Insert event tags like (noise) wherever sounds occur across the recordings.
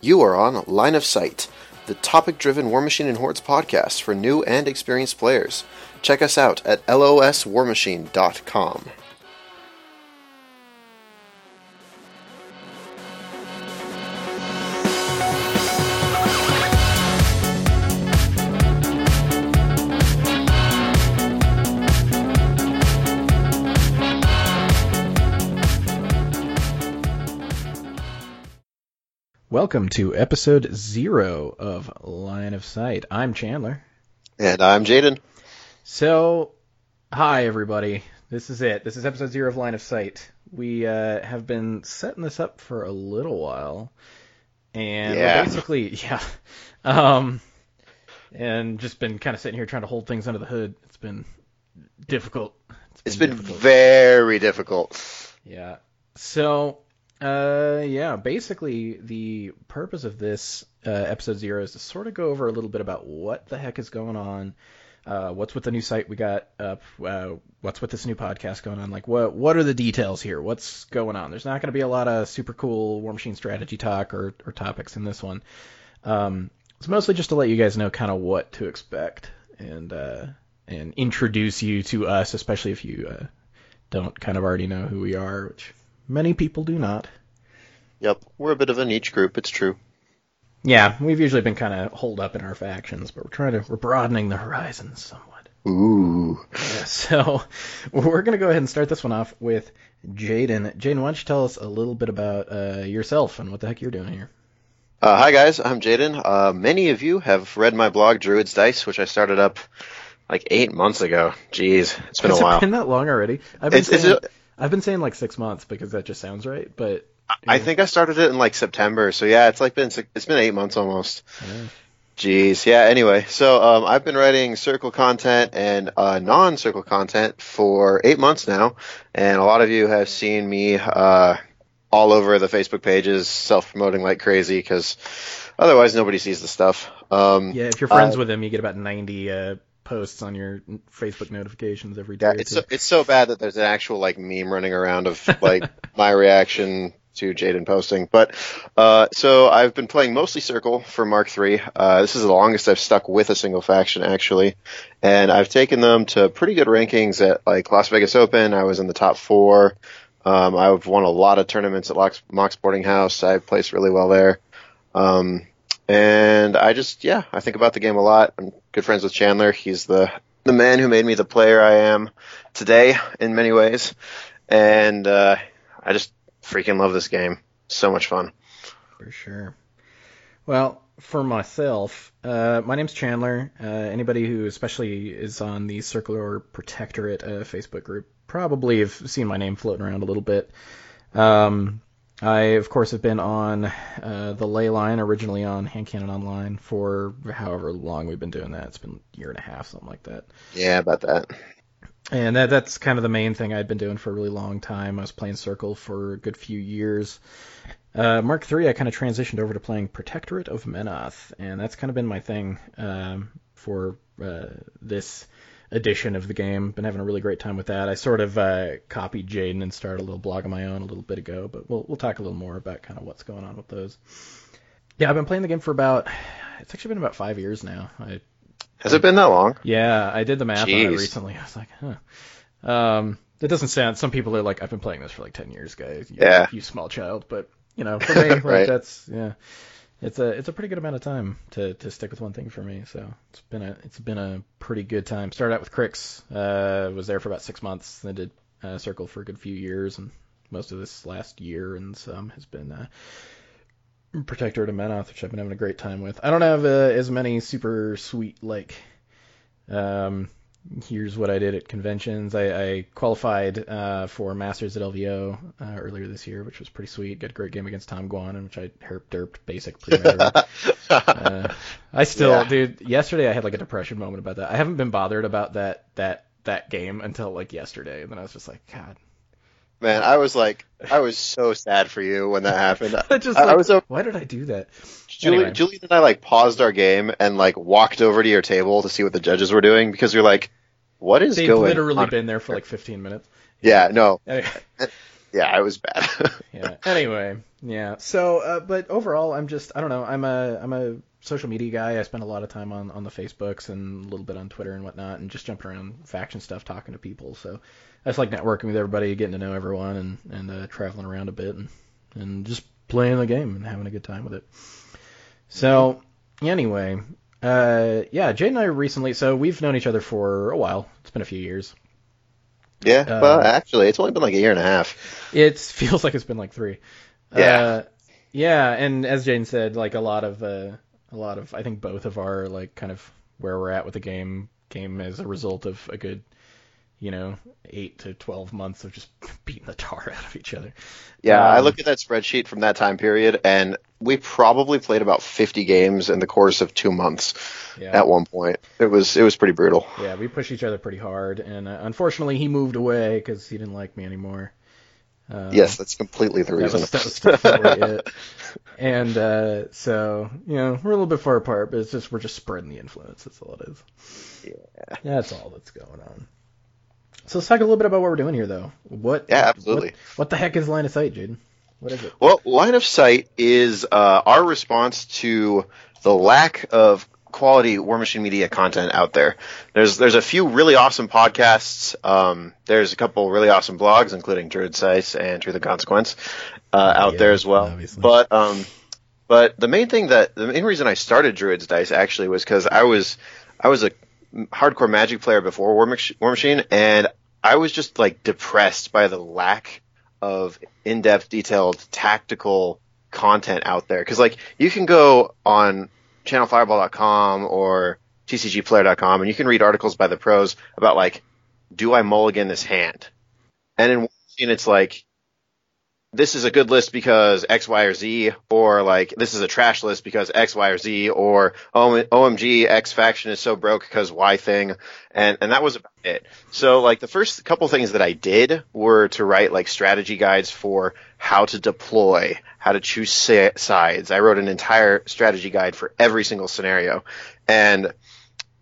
You are on Line of Sight, the topic driven War Machine and Hordes podcast for new and experienced players. Check us out at loswarmachine.com. Welcome to episode zero of Line of Sight. I'm Chandler. And I'm Jaden. So, hi everybody. This is it. This is episode zero of Line of Sight. We uh, have been setting this up for a little while, and Yeah. basically, (laughs) yeah, um, and just been kind of sitting here trying to hold things under the hood. It's been difficult. It's been difficult. very difficult. Yeah. So, uh, yeah, basically the purpose of this uh, episode zero is to sort of go over a little bit about what the heck is going on, uh, what's with the new site we got up, uh, what's with this new podcast going on, like what what are the details here, what's going on. There's not going to be a lot of super cool War Machine strategy talk or or topics in this one. Um, it's mostly just to let you guys know kind of what to expect and uh, and introduce you to us, especially if you uh, don't kind of already know who we are, which many people do not. Yep, we're a bit of a niche group, it's true. Yeah, we've usually been kind of holed up in our factions, but we're trying to we're broadening the horizons somewhat. Ooh. Yeah, so we're gonna go ahead and start this one off with Jaden. Jaden, why don't you tell us a little bit about uh, yourself and what the heck you're doing here? Uh, hi guys, I'm Jaden. Uh, many of you have read my blog Druid's Dice, which I started up like eight months ago. Jeez, it's been Has a while. it been that long already? I've been It's- it's saying, a- I've been saying like six months because that just sounds right, but I think I started it in like September, so yeah, it's like been it's been eight months almost. Yeah. Jeez, yeah. Anyway, so um, I've been writing circle content and uh, non-circle content for eight months now, and a lot of you have seen me uh, all over the Facebook pages, self-promoting like crazy because otherwise nobody sees the stuff. Um, yeah, if you're friends uh, with him, you get about 90 uh, posts on your Facebook notifications every day. Yeah, it's so, it's so bad that there's an actual like meme running around of like (laughs) my reaction to Jaden posting. But uh, so I've been playing mostly Circle for Mark III. Uh, this is the longest I've stuck with a single faction actually, and I've taken them to pretty good rankings at like Las Vegas Open. I was in the top four. Um, I've won a lot of tournaments at Mox, Mox Boarding House. I placed really well there. Um, and I just, yeah, I think about the game a lot. I'm good friends with Chandler. He's the the man who made me the player I am today in many ways. And uh, I just freaking love this game. So much fun. For sure. Well, for myself, uh, my name's Chandler. Uh, anybody who especially is on the Circular Protectorate uh, Facebook group probably have seen my name floating around a little bit. Um, I, of course, have been on uh, the ley line, originally on Hand Cannon Online, for however long we've been doing that. It's been a year and a half, something like that. Yeah, about that. And that, that's kind of the main thing I'd been doing for a really long time. I was playing Circle for a good few years. Uh, Mark III, I kind of transitioned over to playing Protectorate of Menoth, and that's kind of been my thing um, for uh, this edition of the game. Been having a really great time with that. I sort of uh, copied Jaden and started a little blog of my own a little bit ago, but we'll we'll talk a little more about kind of what's going on with those. Yeah, I've been playing the game for about it's actually been about five years now. I Has it been that long? yeah, I did the math on it recently. I was like, huh. Um, that doesn't sound. Some people are like, I've been playing this for like ten years, guys. You, Yeah. You small child, but you know, for me, (laughs) like Right. that's yeah. It's a it's a pretty good amount of time to, to stick with one thing for me. So it's been a it's been a pretty good time. Started out with Cryx, uh, was there for about six months. Then did uh, Circle for a good few years, and most of this last year and some has been uh, Protectorate of Menoth, which I've been having a great time with. I don't have uh, as many super sweet like um, here's what I did at conventions. I, I qualified uh, for Masters at LVO uh, earlier this year, which was pretty sweet. Got a great game against Tom Guan, in which I herp derped basic pre-meta. (laughs) uh, I still, Yeah. dude. Yesterday I had like a depression moment about that. I haven't been bothered about that that that game until like yesterday, and then I was just like, God. Man, I was like, I was so sad for you when that happened. (laughs) I just I- I was so- why did I do that? Julie, Anyway. Julian and I like paused our game and like walked over to your table to see what the judges were doing because we are like, what is it? They've going literally on? been there for like 15 minutes. Yeah, no. (laughs) Yeah, it was bad. (laughs) yeah. Anyway, yeah. So, uh, but overall, I'm just I don't know. I'm a I'm a social media guy. I spend a lot of time on on the Facebooks and a little bit on Twitter and whatnot, and just jumping around faction stuff, talking to people. So I just like networking with everybody, getting to know everyone, and and uh, traveling around a bit, and and just playing the game and having a good time with it. So anyway, uh, yeah, Jade and I recently, so we've known each other for a while. It's been a few years. Yeah, well, actually, it's only been like a year and a half. It (laughs) feels like it's been like three. Yeah. Uh, yeah, and as Jane said, like a lot of uh, a lot of I think both of our like kind of where we're at with the game came as a result of a good you know, eight to twelve months of just (laughs) beating the tar out of each other. Yeah, um, I look at that spreadsheet from that time period, and we probably played about 50 games in the course of two months. Yeah. At one point, it was it was pretty brutal. Yeah, we pushed each other pretty hard, and uh, unfortunately, he moved away because he didn't like me anymore. Um, yes, that's completely the that reason. was, that was (laughs) it. And uh, so, you know, we're a little bit far apart, but it's just we're just spreading the influence. That's all it is. Yeah. That's all that's going on. So let's talk a little bit about what we're doing here, though. What? Yeah, absolutely. What, what the heck is line of sight, Jaden? What is it? Well, line of sight is uh, our response to the lack of quality War Machine Media content out there. There's there's a few really awesome podcasts. Um, there's a couple really awesome blogs, including Druid's Dice and Truth and Consequence, uh, out Yeah, there as well. obviously. But um, but the main thing that the main reason I started Druid's Dice actually was because I was I was a hardcore Magic player before War, Mach- War Machine, and I was just like depressed by the lack of in-depth, detailed, tactical content out there. Because like you can go on channelfireball.com or tcgplayer.com and you can read articles by the pros about like, do I mulligan this hand? And in and it's like, this is a good list because X, Y, or Z, or like this is a trash list because X, Y, or Z, or OMG X faction is so broke because Y thing, and and that was about it. So like the first couple things that I did were to write like strategy guides for how to deploy, how to choose si- sides. I wrote an entire strategy guide for every single scenario, and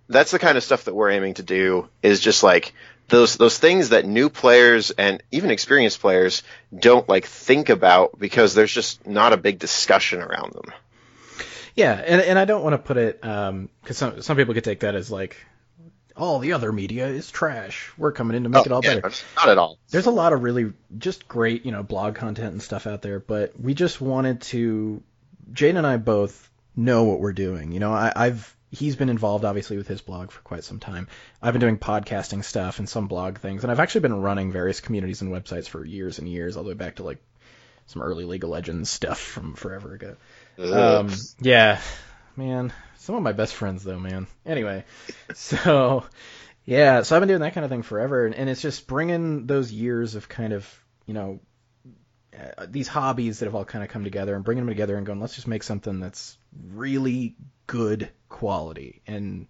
that's the kind of stuff that we're aiming to do is just like those those things that new players and even experienced players don't like think about because there's just not a big discussion around them. Yeah, and and I don't want to put it um, because some some people could take that as like all the other media is trash. We're coming in to make it oh, all Oh, yeah, better. Not at all. There's a lot of really just great, you know, blog content and stuff out there, but we just wanted to. Jane and I both know what we're doing. You know, I, I've he's been involved obviously with his blog for quite some time. I've been doing podcasting stuff and some blog things, and I've actually been running various communities and websites for years and years, all the way back to like some early League of Legends stuff from forever ago. Um, yeah, man. Some of my best friends, though, man. Anyway, (laughs) so yeah, so I've been doing that kind of thing forever, and, and it's just bringing those years of kind of you know uh, these hobbies that have all kind of come together and bringing them together and going, let's just make something that's really good quality, and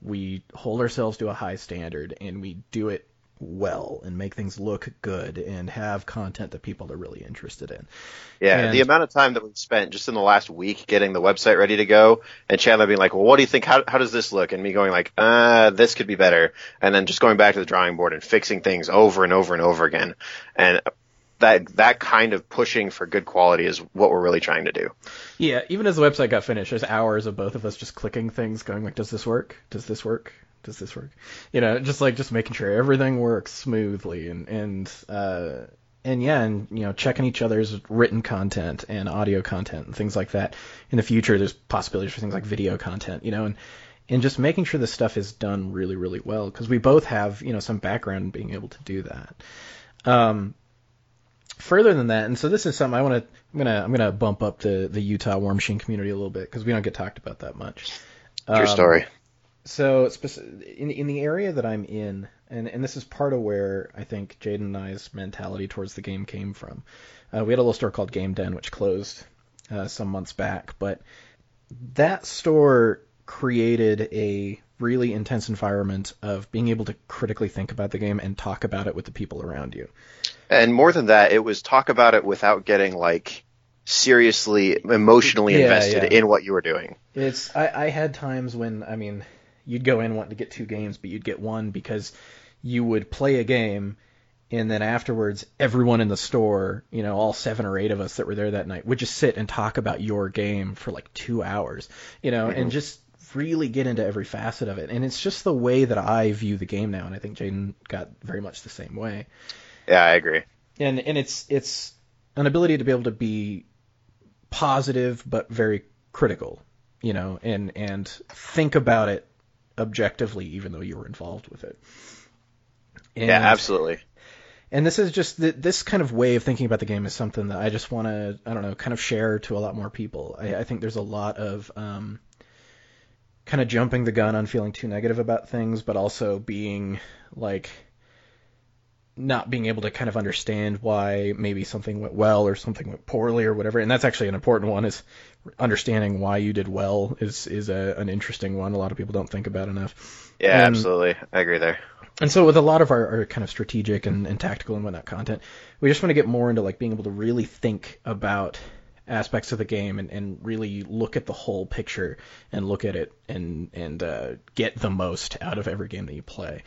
we hold ourselves to a high standard, and we do it well and make things look good and have content that people are really interested in. Yeah, And- the amount of time that we've spent just in the last week getting the website ready to go, and Chandler being like, "Well, what do you think? How how does this look?" and me going like, "Uh, this could be better," and then just going back to the drawing board and fixing things over and over and over again, and that that kind of pushing for good quality is what we're really trying to do. Yeah, even as the website got finished, there's hours of both of us just clicking things, going like, "Does this work? Does this work? Does this work?" You know, just like just making sure everything works smoothly, and and uh, and yeah, and you know, checking each other's written content and audio content and things like that. In the future, there's possibilities for things like video content, you know, and and just making sure this stuff is done really, really well because we both have you know some background in being able to do that. Um, further than that, and so this is something I want to. I'm gonna I'm gonna bump up the the Utah War Machine community a little bit because we don't get talked about that much. True Um, story. So in in the area that I'm in, and and this is part of where I think Jaden and I's mentality towards the game came from. Uh, we had a little store called Game Den, which closed uh, some months back, but that store created a really intense environment of being able to critically think about the game and talk about it with the people around you. And more than that, it was talk about it without getting like seriously emotionally Yeah, invested yeah. in what you were doing. It's I, I had times when I mean you'd go in wanting to get two games, but you'd get one because you would play a game and then afterwards, everyone in the store, you know, all seven or eight of us that were there that night, would just sit and talk about your game for like two hours, you know, Mm-hmm. and just really get into every facet of it. And it's just the way that I view the game now, and I think Jaden got very much the same way. Yeah, I agree. And and it's it's an ability to be able to be positive but very critical, you know, and and think about it objectively, even though you were involved with it. And, Yeah, absolutely. and this is just th- this kind of way of thinking about the game is something that I just want to I don't know kind of share to a lot more people. I, I think there's a lot of um, kind of jumping the gun on feeling too negative about things, but also being like not being able to kind of understand why maybe something went well or something went poorly or whatever. And that's actually an important one is understanding why you did well is is a, an interesting one. A lot of people don't think about enough. Yeah, And- absolutely. I agree there. and so with a lot of our, our kind of strategic and, and tactical and whatnot content, we just want to get more into like being able to really think about aspects of the game and, and really look at the whole picture and look at it and and uh, get the most out of every game that you play.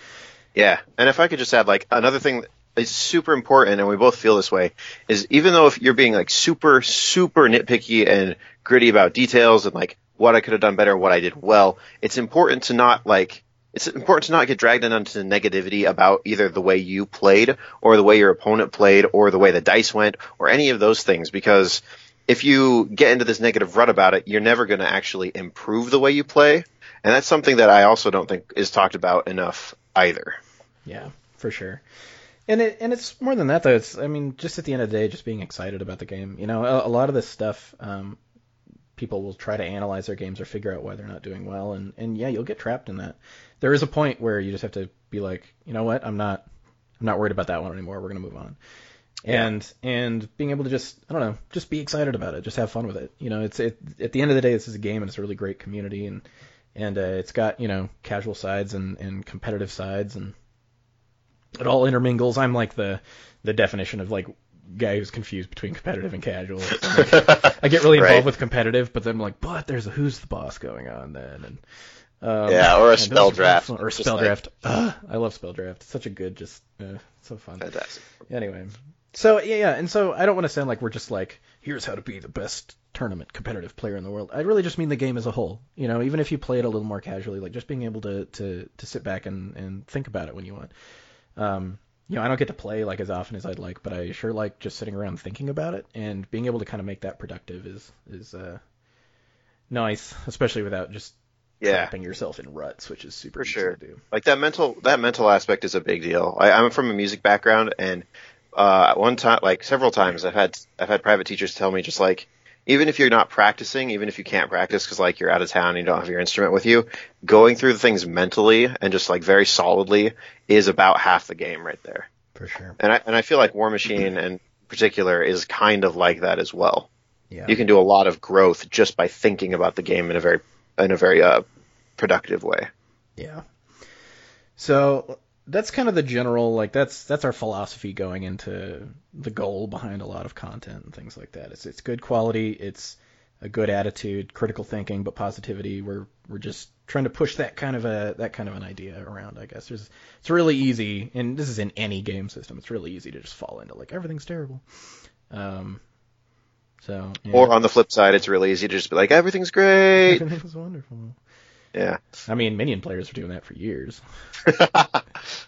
Yeah, and if I could just add, like another thing that is super important, and we both feel this way, is even though if you're being like super, super nitpicky and gritty about details and like what I could have done better what I did well, it's important to not like it's important to not get dragged into negativity about either the way you played or the way your opponent played or the way the dice went or any of those things because if you get into this negative rut about it, you're never going to actually improve the way you play. And that's something that I also don't think is talked about enough either. Yeah, for sure. And it and it's more than that though. It's I mean, just at the end of the day, just being excited about the game. You know, a, a lot of this stuff, um, people will try to analyze their games or figure out why they're not doing well, and and yeah, you'll get trapped in that. There is a point where you just have to be like, you know what, I'm not, I'm not worried about that one anymore. We're gonna move on. And and being able to just I don't know, just be excited about it, just have fun with it. You know, it's it at the end of the day, this is a game and it's a really great community and and uh, it's got you know casual sides and and competitive sides and it all intermingles. I'm like the the definition of like guy who's confused between competitive and casual. Like, I get really (laughs) involved Right. with competitive, but then I'm like, but there's a who's the boss going on then, and um, Yeah, or a spell really draft. or a spell like- draft. Ugh, I love spell draft. It's such a good, just uh, so fun. Fantastic. Anyway, so yeah, yeah, and so I don't want to sound like we're just like here's how to be the best tournament competitive player in the world. I really just mean the game as a whole. You know, even if you play it a little more casually, like just being able to to to sit back and and think about it when you want. Um, you know, I don't get to play like as often as I'd like, but I sure like just sitting around thinking about it and being able to kind of make that productive is is uh nice, especially without just Yeah. trapping yourself in ruts, which is super For easy sure. to do. like that mental that mental aspect is a big deal. I, I'm from a music background, and uh, one time, like several times, I've had I've had private teachers tell me just like even if you're not practicing, even if you can't practice because like you're out of town and you don't have your instrument with you, going through the things mentally and just like very solidly is about half the game right there. For sure. And I and I feel like War Machine in particular is kind of like that as well. Yeah. You can do a lot of growth just by thinking about the game in a very in a very uh, productive way. Yeah. So that's kind of the general like that's that's our philosophy going into the goal behind a lot of content and things like that. It's it's good quality, it's a good attitude, critical thinking, but positivity. We're we're just trying to push that kind of a that kind of an idea around. I guess there's it's really easy, and this is in any game system. It's really easy to just fall into like everything's terrible. Um. So yeah. Or on the flip side, it's really easy to just be like everything's great. (laughs) everything's wonderful. Yeah. I mean, Minion players were doing that for years. (laughs)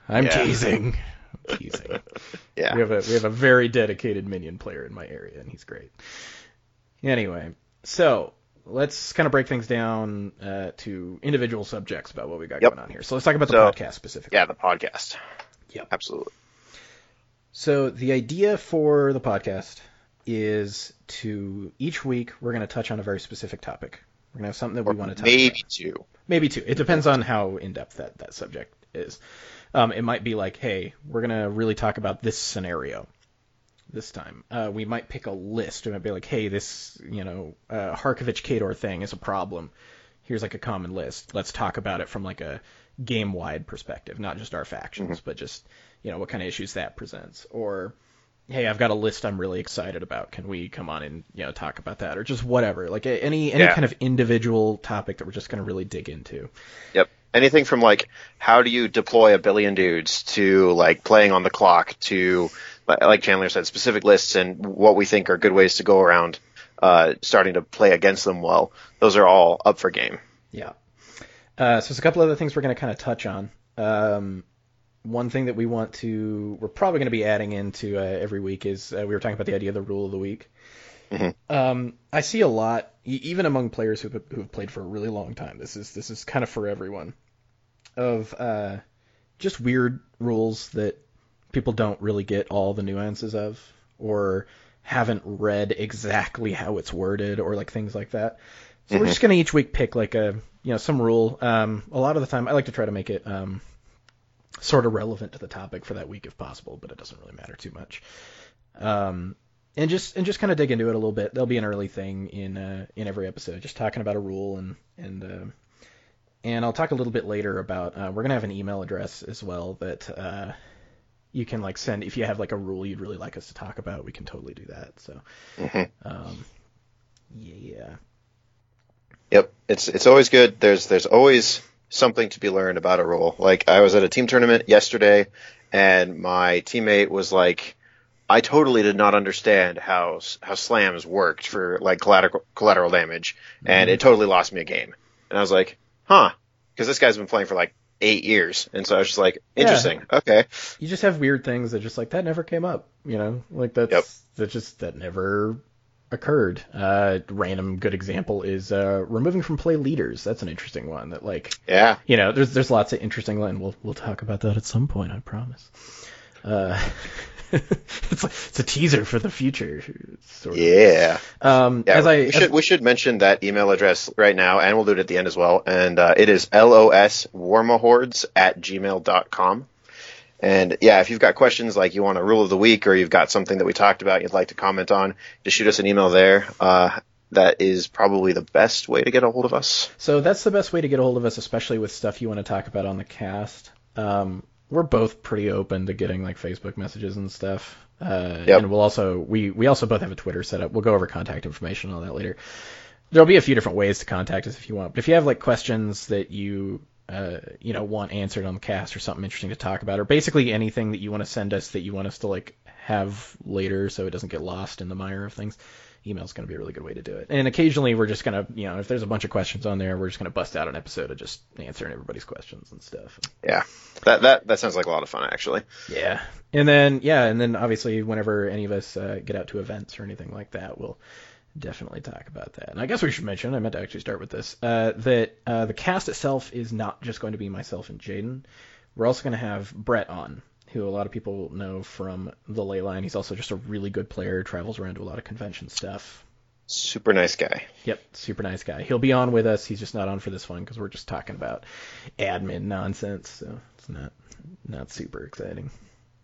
I'm Yeah. teasing. (laughs) I'm teasing. We have a we have a very dedicated Minion player in my area, and he's great. Anyway, so let's kind of break things down uh, to individual subjects about what we got Yep. going on here. So let's talk about the So- podcast specifically. Yeah, the podcast. Yep. Absolutely. So the idea for the podcast is to each week we're going to touch on a very specific topic. We're going to have something that we want to talk about. maybe about. two. Maybe two. It depends on how in depth that, that subject is. Um, it might be like, hey, we're gonna really talk about this scenario this time. Uh, we might pick a list. We might be like, hey, this you know uh, Harkevich Khador thing is a problem. Here's like a common list. Let's talk about it from like a game wide perspective, not just our factions, but just you know what kind of issues that presents. Or hey, I've got a list I'm really excited about. Can we come on and you know talk about that, or just whatever, like any any Yeah. kind of individual topic that we're just gonna really dig into. Yep. anything from like how do you deploy a billion dudes to like playing on the clock to like Chandler said, specific lists and what we think are good ways to go around uh, starting to play against them well. Those are all up for game. Yeah. Uh, so there's a couple other things we're going to kind of touch on. Um, one thing that we want to, we're probably going to be adding into uh, every week is uh, we were talking about the idea of the rule of the week. Mm-hmm. Um, I see a lot, even among players who who have played for a really long time. This is this is kind of for everyone. Of uh, just weird rules that people don't really get all the nuances of, or haven't read exactly how it's worded, or like things like that. So mm-hmm. we're just gonna each week pick like a you know some rule. Um, a lot of the time, I like to try to make it um, sort of relevant to the topic for that week if possible, but it doesn't really matter too much. Um, and just and just kind of dig into it a little bit. There'll be an early thing in uh, in every episode, just talking about a rule and and uh, and I'll talk a little bit later about uh, we're gonna have an email address as well that uh, you can like send if you have like a rule you'd really like us to talk about. We can totally do that. So mm-hmm. um, yeah. Yep, it's it's always good. There's there's always something to be learned about a rule. Like I was at a team tournament yesterday, and my teammate was like I totally did not understand how how slams worked for like collateral collateral damage, and mm-hmm. it totally lost me a game. And I was like, huh, because this guy's been playing for like eight years, and so I was just like, interesting, yeah. okay. You just have weird things that just like that never came up, you know, like that's yep. that just that never occurred. Uh, random good example is uh, removing from play leaders. That's an interesting one. That like, yeah, you know, there's there's lots of interesting, and we'll we'll talk about that at some point, I promise. Uh, (laughs) it's, like, it's a teaser for the future. Sort of. Yeah. Um, yeah. As I we should as, we should mention that email address right now, and we'll do it at the end as well. And uh, it is loswarmahordes at gmail.com. And yeah, if you've got questions like you want a rule of the week or you've got something that we talked about you'd like to comment on, just shoot us an email there. Uh, that is probably the best way to get a hold of us. So that's the best way to get a hold of us, especially with stuff you want to talk about on the cast. Um, we're both pretty open to getting like Facebook messages and stuff. Uh, yep. And we'll also we we also both have a Twitter set up. We'll go over contact information and all that later. There'll be a few different ways to contact us if you want. But if you have like questions that you uh, you know want answered on the cast or something interesting to talk about, or basically anything that you want to send us that you want us to like have later so it doesn't get lost in the mire of things, email is going to be a really good way to do it. And occasionally we're just going to, you know, if there's a bunch of questions on there, we're just going to bust out an episode of just answering everybody's questions and stuff. Yeah. That that that sounds like a lot of fun actually. Yeah. And then yeah, and then obviously whenever any of us uh, get out to events or anything like that, we'll definitely talk about that. And I guess we should mention, I meant to actually start with this, uh, that uh, the cast itself is not just going to be myself and Jaden. We're also going to have Brett on who a lot of people know from the Leyline. He's also just a really good player, travels around to a lot of convention stuff. Super nice guy. Yep, super nice guy. He'll be on with us. He's just not on for this one because we're just talking about admin nonsense, so it's not not super exciting.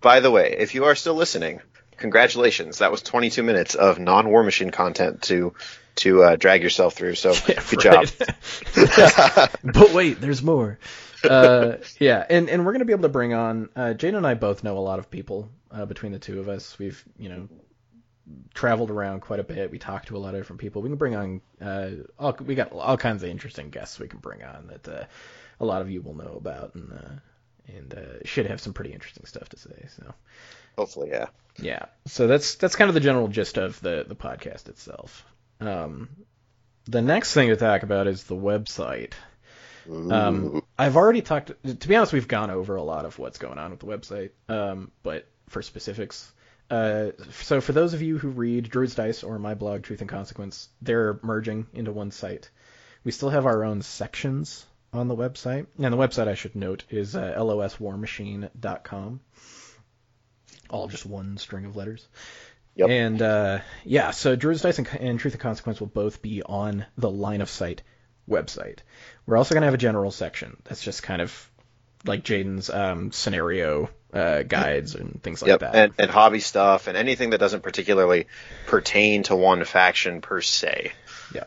By the way, if you are still listening, congratulations. That was 22 minutes of non-War Machine content to to uh, drag yourself through. So (laughs) yeah, good right. job. (laughs) but wait, there's more uh, yeah, and and we're gonna be able to bring on. Uh, Jane and I both know a lot of people uh, between the two of us. We've you know traveled around quite a bit. We talked to a lot of different people. We can bring on. Uh, all, we got all kinds of interesting guests we can bring on that uh, a lot of you will know about and uh, and uh, should have some pretty interesting stuff to say. So hopefully, yeah. Yeah. So that's that's kind of the general gist of the the podcast itself. Um, the next thing to talk about is the website. Um, I've already talked. To be honest, we've gone over a lot of what's going on with the website. Um, but for specifics, uh, so for those of you who read Druid's Dice or my blog Truth and Consequence, they're merging into one site. We still have our own sections on the website, and the website I should note is uh, loswarmachine.com. All just one string of letters. Yep. And uh, yeah, so Druid's Dice and, and Truth and Consequence will both be on the line of sight website. We're also going to have a general section that's just kind of like Jaden's um, scenario uh, guides and things like yep. that. And, and hobby stuff and anything that doesn't particularly pertain to one faction per se. Yeah.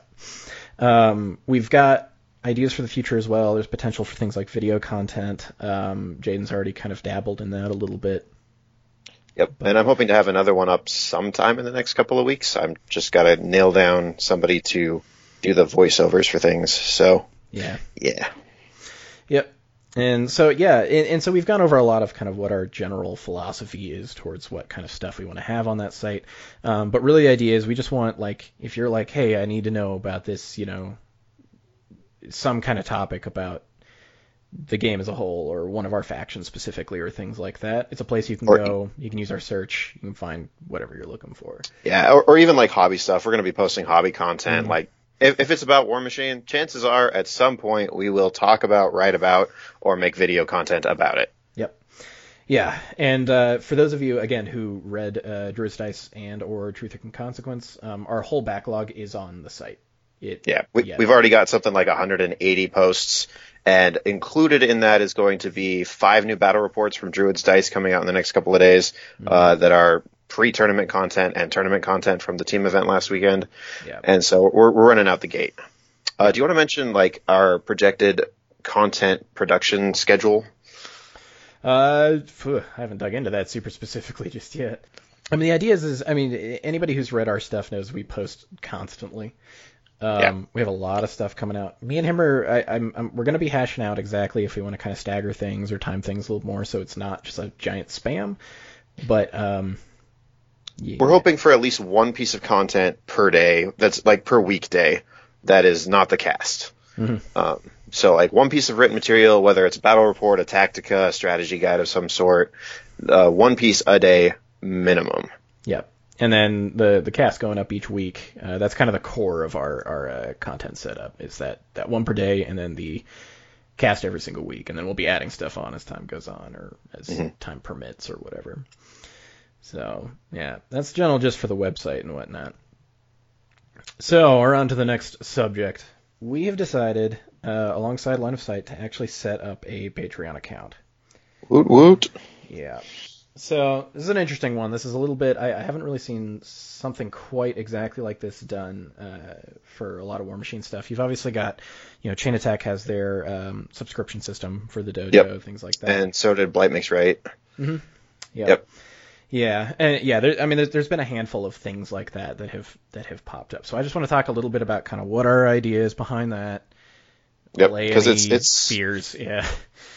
Um, we've got ideas for the future as well. There's potential for things like video content. Um, Jaden's already kind of dabbled in that a little bit. Yep, but, and I'm hoping to have another one up sometime in the next couple of weeks. I'm just got to nail down somebody to do the voiceovers for things. So yeah, yeah, Yep. And so yeah, and, and, so we've gone over a lot of kind of what our general philosophy is towards what kind of stuff we want to have on that site. Um, but really, the idea is we just want like if you're like, hey, I need to know about this, you know, some kind of topic about the game as a whole or one of our factions specifically or things like that. It's a place you can or, go. You can use our search. You can find whatever you're looking for. Yeah, or, or even like hobby stuff. We're going to be posting hobby content mm-hmm. like if, if it's about War Machine, chances are at some point we will talk about, write about, or make video content about it. Yep. Yeah, and uh, for those of you again who read uh, Druid's Dice and or Truth and Consequence, um, our whole backlog is on the site. It, yeah, we, yeah. we've already got something like 180 posts, and included in that is going to be five new battle reports from Druid's Dice coming out in the next couple of days mm-hmm. uh, that are pre-tournament content and tournament content from the team event last weekend. Yeah. And so we're, we're running out the gate. Uh, do you want to mention like our projected content production schedule? Uh, I haven't dug into that super specifically (laughs) just yet. I mean, the idea is, is I mean, anybody who's read our stuff knows we post constantly. Um, yeah. We have a lot of stuff coming out. Me and him are, I, I'm, I'm we're going to be hashing out exactly if we want to kind of stagger things or time things a little more so it's not just a giant spam. But um, yeah. We're hoping for at least one piece of content per day that's like per weekday that is not the cast. Mm-hmm. Um, so like one piece of written material, whether it's a battle report, a tactica, a strategy guide of some sort, uh, one piece a day minimum. Yep. And then the the cast going up each week. Uh, that's kind of the core of our our uh, content setup. Is that that one per day, and then the cast every single week, and then we'll be adding stuff on as time goes on or as mm-hmm. time permits or whatever. So yeah, that's general just for the website and whatnot. So we're on to the next subject. We have decided, uh, alongside Line of Sight, to actually set up a Patreon account. Woot woot. Yeah. So this is an interesting one. This is a little bit. I, I haven't really seen something quite exactly like this done uh, for a lot of War Machine stuff. You've obviously got, you know, Chain Attack has their um, subscription system for the dojo, yep. things like that. And so did Blight Makes Right. Mm-hmm. Yep. yep. Yeah, and yeah, there, I mean, there's, there's been a handful of things like that that have that have popped up. So I just want to talk a little bit about kind of what our idea is behind that. Yep, because it's it's fears, yeah.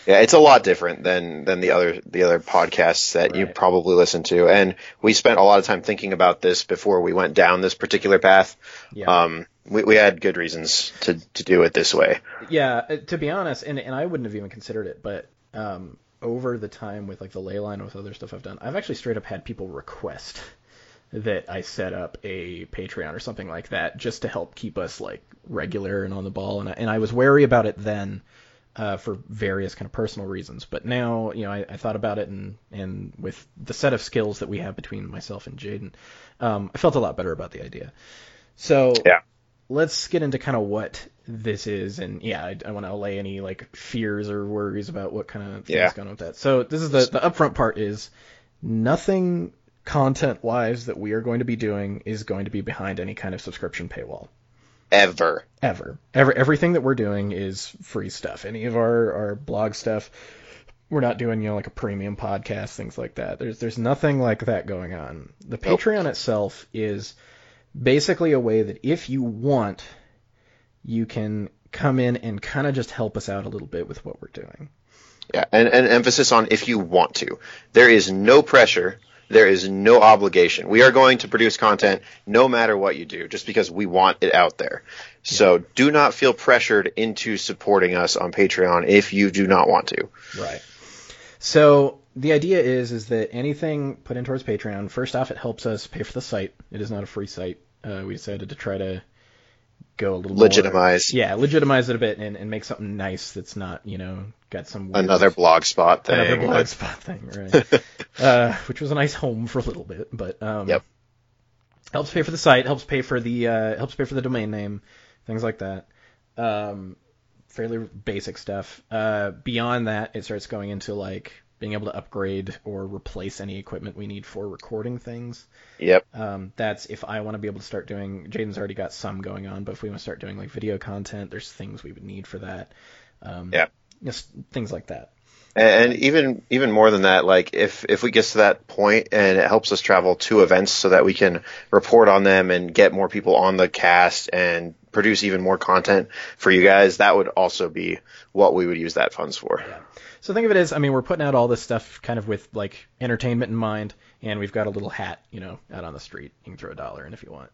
Yeah, it's a lot different than than the other the other podcasts that right. you probably listen to, and we spent a lot of time thinking about this before we went down this particular path. Yeah. Um, we, we had good reasons to to do it this way. Yeah, uh, to be honest, and and I wouldn't have even considered it, but um, over the time with like the ley line with other stuff I've done, I've actually straight up had people request that I set up a Patreon or something like that just to help keep us like regular and on the ball. And I, and I was wary about it then uh, for various kind of personal reasons, but now you know I, I thought about it and and with the set of skills that we have between myself and Jaden, um, I felt a lot better about the idea. So yeah let's get into kind of what this is, and yeah, I, I want to allay any like fears or worries about what kind of things yeah. going on with that. So this is the the upfront part is nothing content wise that we are going to be doing is going to be behind any kind of subscription paywall. Ever. Ever. Ever. Everything that we're doing is free stuff. Any of our, our blog stuff, we're not doing, you know, like a premium podcast, things like that. There's there's nothing like that going on. The nope. Patreon itself is basically a way that if you want, you can come in and kind of just help us out a little bit with what we're doing. Yeah, and, and emphasis on if you want to. There is no pressure. There is no obligation. We are going to produce content no matter what you do, just because we want it out there. So do not feel pressured into supporting us on Patreon if you do not want to. Right. So the idea is is that anything put in towards Patreon, first off, it helps us pay for the site. It is not a free site. Uh, we decided to try to go a little legitimize. More, yeah, legitimize it a bit and, and make something nice that's not you know got some another blog spot thing. Another blog spot thing, (laughs) right? uh, which was a nice home for a little bit, but um, yep. Helps pay for the site, helps pay for the uh, helps pay for the domain name, things like that. Um, fairly basic stuff. Uh, beyond that, it starts going into like being able to upgrade or replace any equipment we need for recording things. Yep. Um, that's if I want to be able to start doing. Jaden's already got some going on, but if we want to start doing like video content, there's things we would need for that. Um, yeah. Just things like that. And even even more than that, like if if we get to that point and it helps us travel to events so that we can report on them and get more people on the cast and produce even more content for you guys, that would also be what we would use that funds for. Yeah. So think of it as, I mean, we're putting out all this stuff kind of with like entertainment in mind, and we've got a little hat, you know, out on the street. You can throw a dollar in if you want.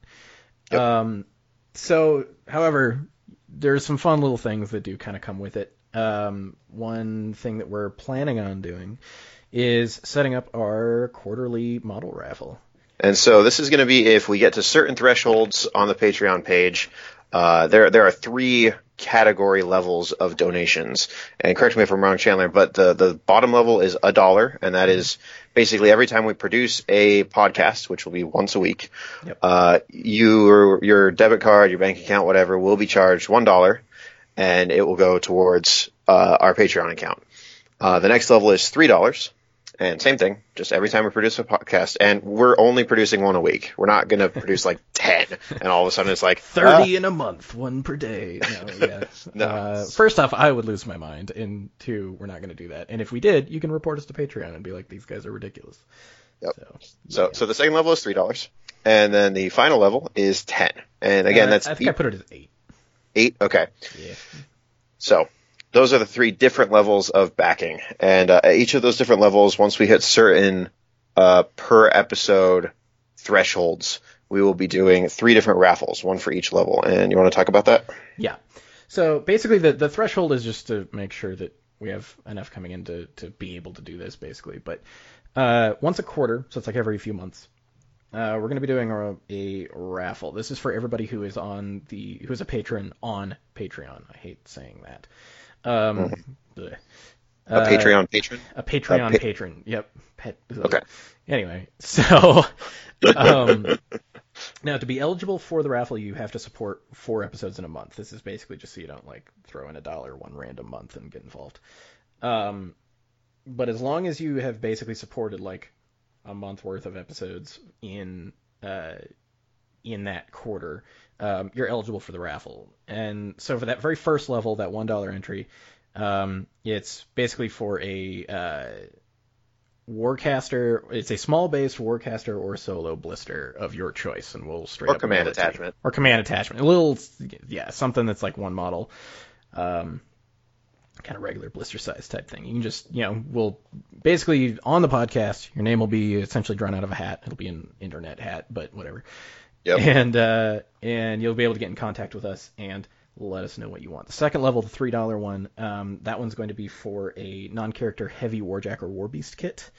Yep. Um, so, however, there's some fun little things that do kind of come with it. Um, one thing that we're planning on doing is setting up our quarterly model raffle. And so this is going to be if we get to certain thresholds on the Patreon page. Uh, there there are three category levels of donations. And correct me if I'm wrong, Chandler, but the the bottom level is a dollar, and that is basically every time we produce a podcast, which will be once a week, Yep. uh, you your debit card, your bank account, whatever, will be charged one dollar, and it will go towards uh, our Patreon account. Uh, the next level is three dollars, and same thing, just every time we produce a podcast, and we're only producing one a week. We're not going to produce like (laughs) ten, and all of a sudden it's like Thirty in a month, one per day. No, (laughs) yeah. No. Uh, first off, I would lose my mind, and two, we're not going to do that. And if we did, you can report us to Patreon and be like, these guys are ridiculous. Yep. So, So, yeah. so the second level is three dollars, and then the final level is ten. And again, Uh, that's I think I put it as eight. Eight. Okay, Yeah. so those are the three different levels of backing, and uh, each of those different levels, once we hit certain uh, per episode thresholds, we will be doing three different raffles, one for each level. And you want to talk about that? Yeah. So basically, the the threshold is just to make sure that we have enough coming in to, to be able to do this, basically. But uh, once a quarter, so it's like every few months, uh, we're going to be doing a, a raffle. This is for everybody who is on the who is a patron on Patreon. I hate saying that. Um, bleh. A Uh, Patreon patron. a Patreon A pa- patron. Yep. Pet. Okay. Anyway, so (laughs) um, now to be eligible for the raffle, you have to support four episodes in a month. This is basically just so you don't like throw in a dollar one random month and get involved. Um, but as long as you have basically supported like a month worth of episodes in uh, in that quarter, um, you're eligible for the raffle. And so for that very first level, that one dollar entry, um, it's basically for a uh, Warcaster. It's a small base Warcaster or solo blister of your choice, and we'll straight Or up command mail it to you. attachment. or command attachment. A little, yeah, something that's like one model. Um, kind of regular blister size type thing. You can just, you know, we'll basically on the podcast, your name will be essentially drawn out of a hat. It'll be an internet hat, but whatever. Yep. And uh, and you'll be able to get in contact with us and let us know what you want. The second level, the three dollar one, um, that one's going to be for a non-character heavy warjack or warbeast kit.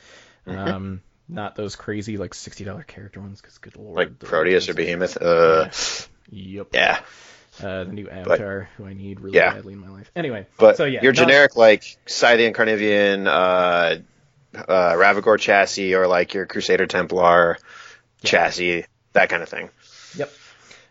Mm-hmm. Um, not those crazy like sixty dollar character ones, because good lord. Like Proteus or Behemoth. Uh, Yep. yeah. Uh, the new Avatar, who I need really Yeah. badly in my life. Anyway, But so yeah, your not- generic like Scythean Carnivean, uh, uh, Ravagore chassis, or like your Crusader Templar chassis, that kind of thing. Yep.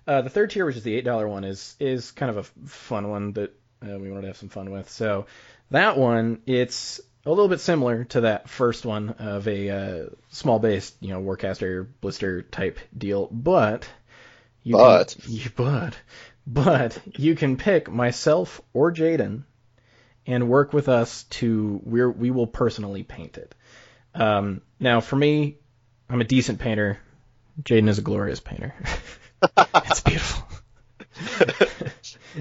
Uh, the third tier, which is the eight dollar one, is is kind of a fun one that uh, we wanted to have some fun with. So that one, it's a little bit similar to that first one of a uh, small base, you know, Warcaster blister type deal, but you But. can, you, (laughs) but but you can pick myself or Jaden and work with us to we we will personally paint it. Um, now, for me, I'm a decent painter. Jaden is a glorious painter. (laughs) it's beautiful.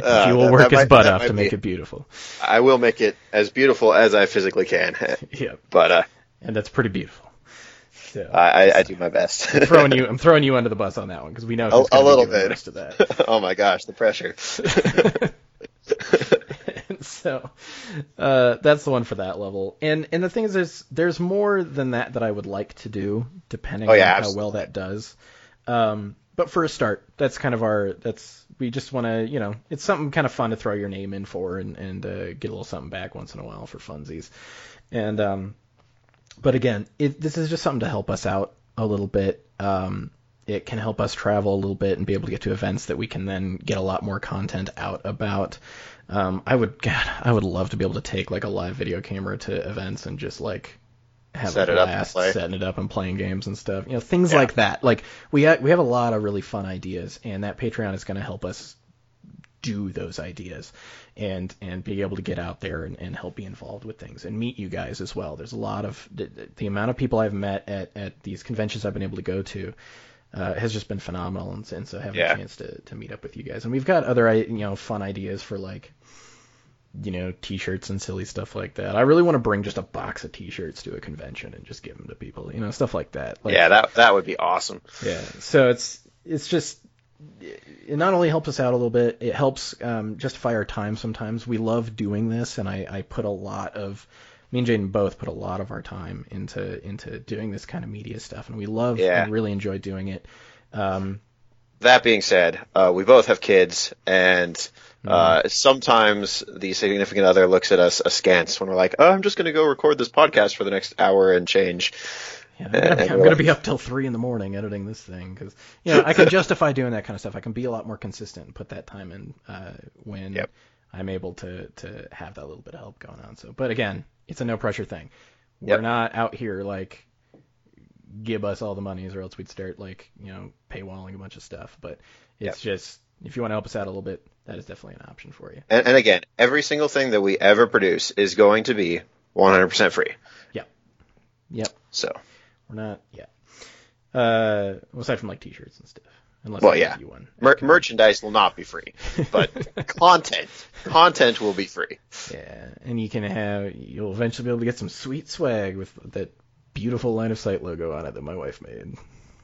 Uh, he will that- work his might- butt off to make be- it beautiful. I will make it as beautiful as I physically can, (laughs) Yeah, but uh, and that's pretty beautiful. So, I, I, I do my best. I'm throwing you, (laughs) I'm throwing you under the bus on that one because we know A- a little the bit. rest of that. (laughs) oh my gosh, the pressure. (laughs) so uh, that's the one for that level. And and the thing is, is there's more than that that I would like to do, depending Oh, yeah, on how well that does. Um, but for a start, that's kind of our that's we just want to you know it's something kind of fun to throw your name in for and and uh, get a little something back once in a while for funsies. And um, but again, it, this is just something to help us out a little bit. Um, it can help us travel a little bit and be able to get to events that we can then get a lot more content out about. Um, I would, (laughs) God, I would love to be able to take like a live video camera to events and just like have Set a it up and blast setting it up and playing games and stuff. You know, things Yeah. like that. Like we ha- we have a lot of really fun ideas, and that Patreon is going to help us do those ideas and and be able to get out there and, and help be involved with things and meet you guys as well. There's a lot of the, the amount of people I've met at, at these conventions I've been able to go to. uh, has just been phenomenal, and, and so having Yeah. a chance to to meet up with you guys, and we've got other you know fun ideas for like you know t-shirts and silly stuff like that. I really want to bring just a box of t-shirts to a convention and just give them to people, you know, stuff like that. Like, yeah, that that would be awesome. yeah. So it's it's just it not only helps us out a little bit, it helps um, justify our time. Sometimes we love doing this, and I, I put a lot of me and Jaden both put a lot of our time into into doing this kind of media stuff, and we love Yeah. and really enjoy doing it. Um, That being said, uh, we both have kids, and uh, Mm-hmm. sometimes the significant other looks at us askance when we're like, "Oh, I'm just going to go record this podcast for the next hour and change." Yeah, I'm gonna, I'm gonna be up till three in the morning editing this thing because you know I can (laughs) justify doing that kind of stuff. I can be a lot more consistent and put that time in uh, when Yep. I'm able to to have that little bit of help going on. So, but again, it's a no pressure thing. We're Yep. not out here like give us all the monies or else we'd start like you know paywalling a bunch of stuff. But it's just if you want to help us out a little bit, that is definitely an option for you. And, and again, every single thing that we ever produce is going to be 100% free. Yep, So, we're not yet. Uh, aside from like t-shirts and stuff, unless Well, I yeah. you one. mer- merchandise will not be free, but (laughs) content, content will be free. Yeah, and you can have you'll eventually be able to get some sweet swag with that beautiful line of sight logo on it that my wife made.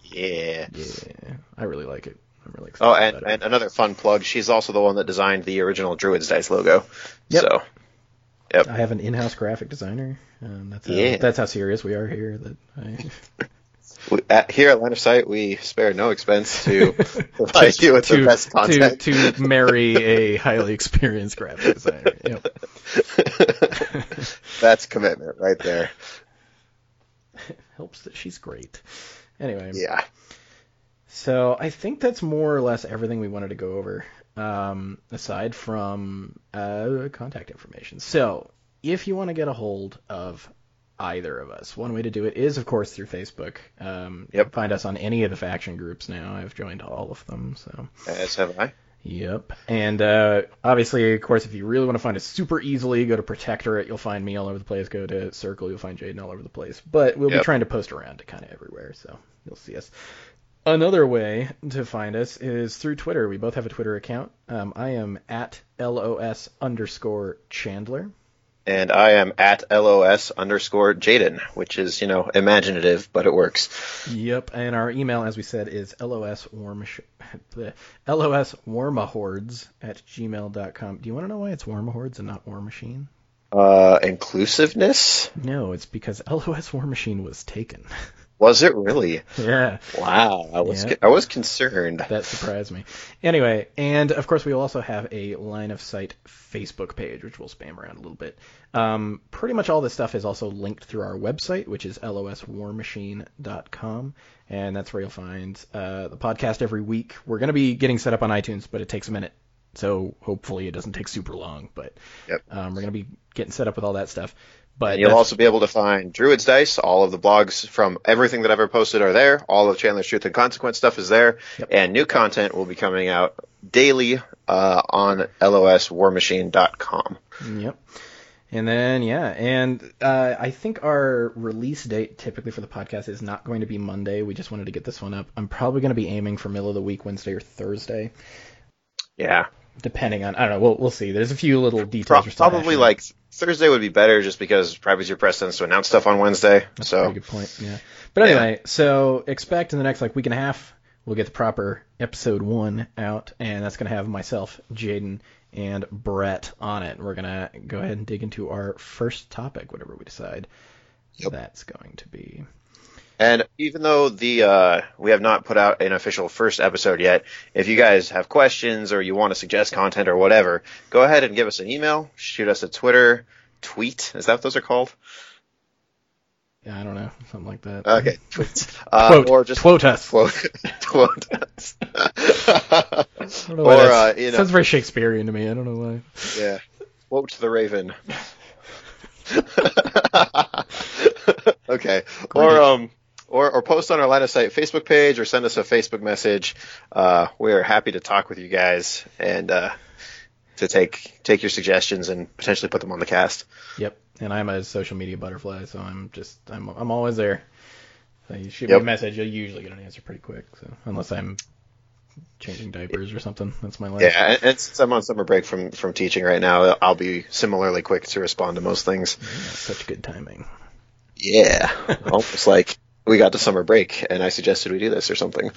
Yeah. Yeah, I really like it. I'm really excited Oh, and, and another fun plug. She's also the one that designed the original Druid's Dice logo. Yep. So, I have an in-house graphic designer. Um, that's how, Yeah. that's how serious we are here. That I, (laughs) we, at, here at Line of Sight, we spare no expense to (laughs) provide you with the to, best content. to to marry a highly experienced graphic designer. Yep. (laughs) That's commitment right there. Helps that she's great. Anyway, Yeah. So I think that's more or less everything we wanted to go over, um, aside from uh, contact information. So if you want to get a hold of either of us, one way to do it is, of course, through Facebook. Um, Yep. Find us on any of the faction groups now. I've joined all of them. So. As have I. Yep. And uh, obviously, of course, if you really want to find us super easily, go to Protectorate. You'll find me all over the place. Go to Circle. You'll find Jaden all over the place. But we'll be trying to post around to kind of everywhere, so you'll see us. Another way to find us is through Twitter. We both have a Twitter account. Um, I am at los underscore Chandler. And I am at LOS underscore Jaden, which is, you know, imaginative, but it works. Yep. And our email, as we said, is los warmish, los (laughs) warmahordes at gmail.com. Do you want to know why it's warmahordes and not war machine? Uh, inclusiveness? No, it's because LOS War Machine was taken. (laughs) Was it really? yeah, Wow. I was, Yeah. I was concerned. that surprised me. Anyway, and of course we will also have a line of sight Facebook page, which we'll spam around a little bit. Um, pretty much all this stuff is also linked through our website, which is loswarmachine.com, and that's where you'll find uh, the podcast every week. We're going to be getting set up on iTunes, but it takes a minute. So hopefully it doesn't take super long, but Yep. um, we're going to be getting set up with all that stuff. But And you'll also be able to find Druid's Dice. All of the blogs from everything that I've ever posted are there. All of Chandler's Truth and Consequence stuff is there. Yep. And new content will be coming out daily uh, on loswarmachine.com. Yep. And then yeah, and uh, I think our release date typically for the podcast is not going to be Monday. We just wanted to get this one up. I'm probably going to be aiming for middle of the week, Wednesday or Thursday, Yeah. depending on I don't know. We'll we'll see. There's a few little details. Pro- probably like Thursday would be better just because Privateer Press tends to announce stuff on Wednesday. That's so good point. Yeah. But anyway, so expect in the next like week and a half we'll get the proper episode one out, and that's gonna have myself, Jaden, and Brett on it. We're gonna go ahead and dig into our first topic, whatever we decide Yep. that's going to be. And even though the uh, we have not put out an official first episode yet, if you guys have questions or you want to suggest content or whatever, go ahead and give us an email, shoot us a Twitter tweet. Is that what those are called? Yeah, I don't know, something like that. Okay, tweets. (laughs) Uh, Quote, or just quote us. quote (laughs) quote us. Or uh, you know, sounds very Shakespearean to me. I don't know why. yeah, quote the Raven. (laughs) okay, or um, or or post on our line of sight Facebook page, or send us a Facebook message. Uh, we are happy to talk with you guys and uh, to take take your suggestions and potentially put them on the cast. Yep. And I'm a social media butterfly, so I'm just I'm I'm always there. So you shoot Yep. me a message, you'll usually get an answer pretty quick. So unless I'm changing diapers or something, that's my life. Yeah, and, since I'm on summer break from from teaching right now, I'll be similarly quick to respond to most things. Yeah, such good timing. Yeah, almost like we got to summer break and I suggested we do this or something.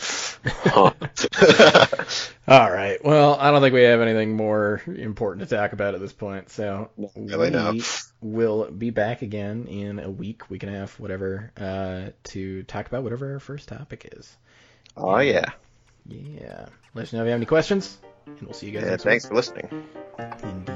Huh. (laughs) All right. Well, I don't think we have anything more important to talk about at this point. So really, no. we will be back again in a week, week and a half, whatever, uh, to talk about whatever our first topic is. oh yeah. Yeah. Let us know if you have any questions, and we'll see you guys yeah thanks for listening. week.